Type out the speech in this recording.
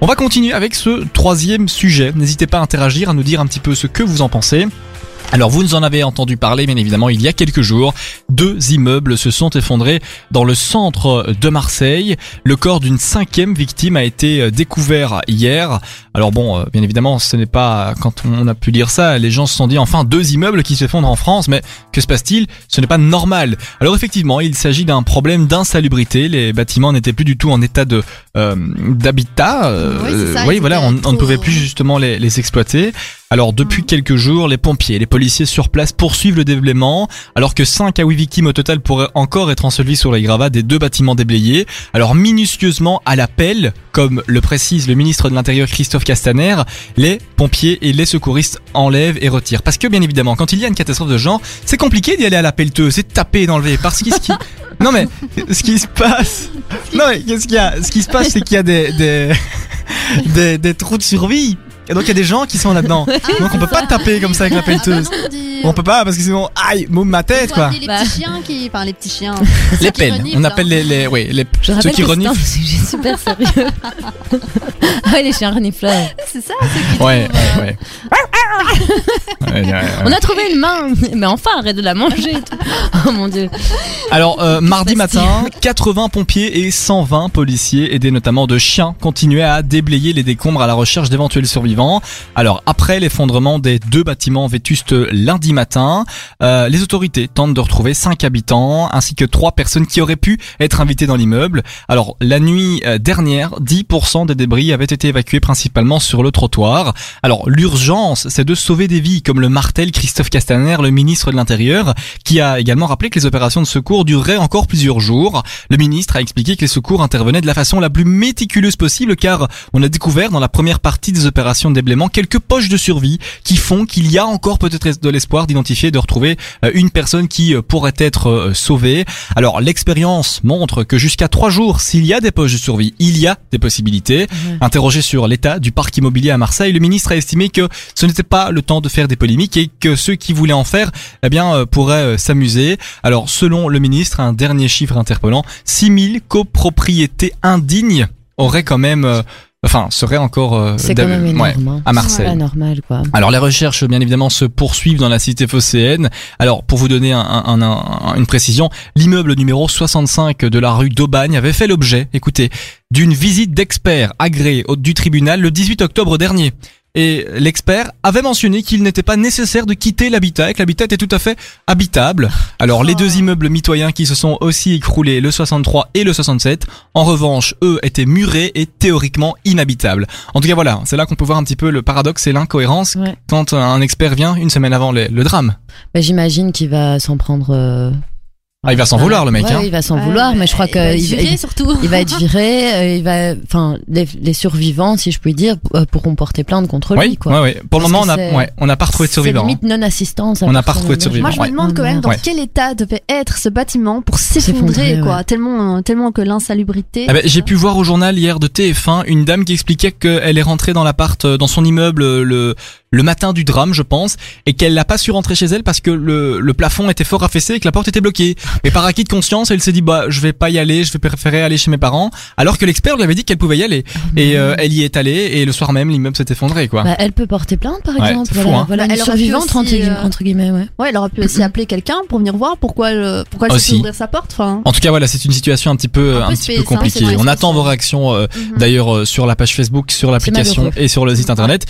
On va continuer avec ce troisième sujet. N'hésitez pas à interagir, à nous dire un petit peu ce que vous en pensez. Alors vous nous en avez entendu parler bien évidemment il y a quelques jours. Deux immeubles se sont effondrés dans le centre de Marseille. Le corps d'une cinquième victime a été euh, découvert hier. Alors bon, euh, bien évidemment ce n'est pas quand on a pu lire ça, les gens se sont dit enfin deux immeubles qui s'effondrent en France, mais que se passe-t-il? Ce n'est pas normal. Alors effectivement il s'agit d'un problème d'insalubrité. Les bâtiments n'étaient plus du tout en état de euh, d'habitat. Euh, Oui, c'est ça, oui voilà, on, on ne pouvait plus justement les, les exploiter. Alors depuis quelques jours, les pompiers, les policiers sur place poursuivent le déblaiement, alors que 5 à 8 victimes au total pourraient encore être ensevelies sur les gravats des deux bâtiments déblayés. Alors minutieusement à l'appel, comme le précise le ministre de l'Intérieur Christophe Castaner, les pompiers et les secouristes enlèvent et retirent. Parce que bien évidemment, quand il y a une catastrophe de genre, c'est compliqué d'y aller à la pelleteuse, c'est de taper et d'enlever. Parce que ce qui... Non mais, ce qui se passe... Non mais, qu'est-ce qu'il y a? Ce qui se passe, c'est qu'il y a des... des... Des, des trous de survie. Et donc il y a des gens qui sont là-dedans. Donc on peut pas taper comme ça avec la pelleteuse. On peut pas parce que sinon, aïe, moume ma tête quoi. Les Bah. petits chiens qui, enfin les petits chiens. Les reniflent, On hein. appelle les, les, oui, les, Je ceux qui c'est un reniflent. sujet super sérieux. ah, les chiens renifleurs. C'est ça, ceux qui Ouais, trouvent, ouais, ouais. Ouais, ouais, ouais. On a trouvé une main. Mais enfin, arrête de la manger. et tout. Oh mon dieu. Alors, euh, mardi matin, 80 pompiers et 120 policiers, aidés notamment de chiens, continuaient à déblayer les décombres à la recherche d'éventuels survivants. Alors, après l'effondrement des deux bâtiments vétustes lundi matin, euh, les autorités tentent de retrouver cinq habitants ainsi que trois personnes qui auraient pu être invitées dans l'immeuble. Alors, la nuit euh, dernière, 10% des débris avaient été évacués principalement sur le trottoir. Alors, l'urgence, c'est de sauver des vies, comme le martel Christophe Castaner, le ministre de l'Intérieur, qui a également rappelé que les opérations de secours dureraient encore plusieurs jours. Le ministre a expliqué que les secours intervenaient de la façon la plus méticuleuse possible car on a découvert dans la première partie des opérations de déblaiement quelques poches de survie qui font qu'il y a encore peut-être de l'espoir d'identifier et de retrouver euh, une personne qui euh, pourrait être euh, sauvée. Alors l'expérience montre que jusqu'à trois jours, s'il y a des poches de survie, il y a des possibilités. Interrogé sur l'état du parc immobilier à Marseille, le ministre a estimé que ce n'était pas le temps de faire des polémiques et que ceux qui voulaient en faire, eh bien, pourraient s'amuser. Alors, selon le ministre, un dernier chiffre interpellant, 6000 copropriétés indignes auraient quand même, enfin, seraient encore euh, quand même ouais, hein. à Marseille. C'est pas normal, quoi. Alors les recherches bien évidemment se poursuivent dans la cité phocéenne. Alors pour vous donner un- un- un- une précision, l'immeuble numéro 65 de la rue d'Aubagne avait fait l'objet, écoutez, d'une visite d'experts agréés du tribunal le 18 octobre dernier. Et l'expert avait mentionné qu'il n'était pas nécessaire de quitter l'habitat, et que l'habitat était tout à fait habitable. Alors les deux immeubles mitoyens qui se sont aussi écroulés, le 63 et le 67, en revanche, eux étaient murés et théoriquement inhabitables. En tout cas voilà, c'est là qu'on peut voir un petit peu le paradoxe et l'incohérence Ouais. quand un expert vient une semaine avant le, le drame. Bah, J'imagine qu'il va s'en prendre. euh, Ah, il va s'en vouloir le mec. Ouais, hein. il va s'en Ouais, vouloir, mais je crois il va être qu'il viré, surtout. il va être viré. euh, il va, enfin, les, les survivants, si je puis dire, euh, pourront porter plainte contre lui, Oui, quoi. ouais, ouais. Pour le moment, on a, ouais, on n'a pas retrouvé de C'est survivants. limite non assistance. On n'a pas retrouvé de survivants. Moi, je me demande quand même dans quel état devait être ce bâtiment pour s'effondrer, quoi. Tellement, tellement que l'insalubrité. Ah ben, J'ai pu voir au journal hier de TF1 une dame qui expliquait qu'elle est rentrée dans l'appart, euh, dans son immeuble euh, le le matin du drame, je pense, et qu'elle n'a pas su rentrer chez elle parce que le, le plafond était fort affaissé et que la porte était bloquée. Et par acquis de conscience, elle s'est dit bah je vais pas y aller, je vais préférer aller chez mes parents, alors que l'expert lui avait dit qu'elle pouvait y aller. Et euh, elle y est allée et le soir même l'immeuble s'est effondré quoi. Bah, elle peut porter plainte, par Ouais, exemple. fou, voilà, hein. voilà Bah, elle survivante aussi, entre, guillemets- euh, entre guillemets, ouais. Ouais, elle aurait pu aussi appeler quelqu'un pour venir voir pourquoi, elle- pourquoi elle s'est ouvrir sa porte. Enfin, En tout cas voilà, c'est une situation un petit peu Un petit peu compliquée. On attend vos réactions euh, mhm. d'ailleurs euh, sur la page Facebook, sur l'application et sur le site internet.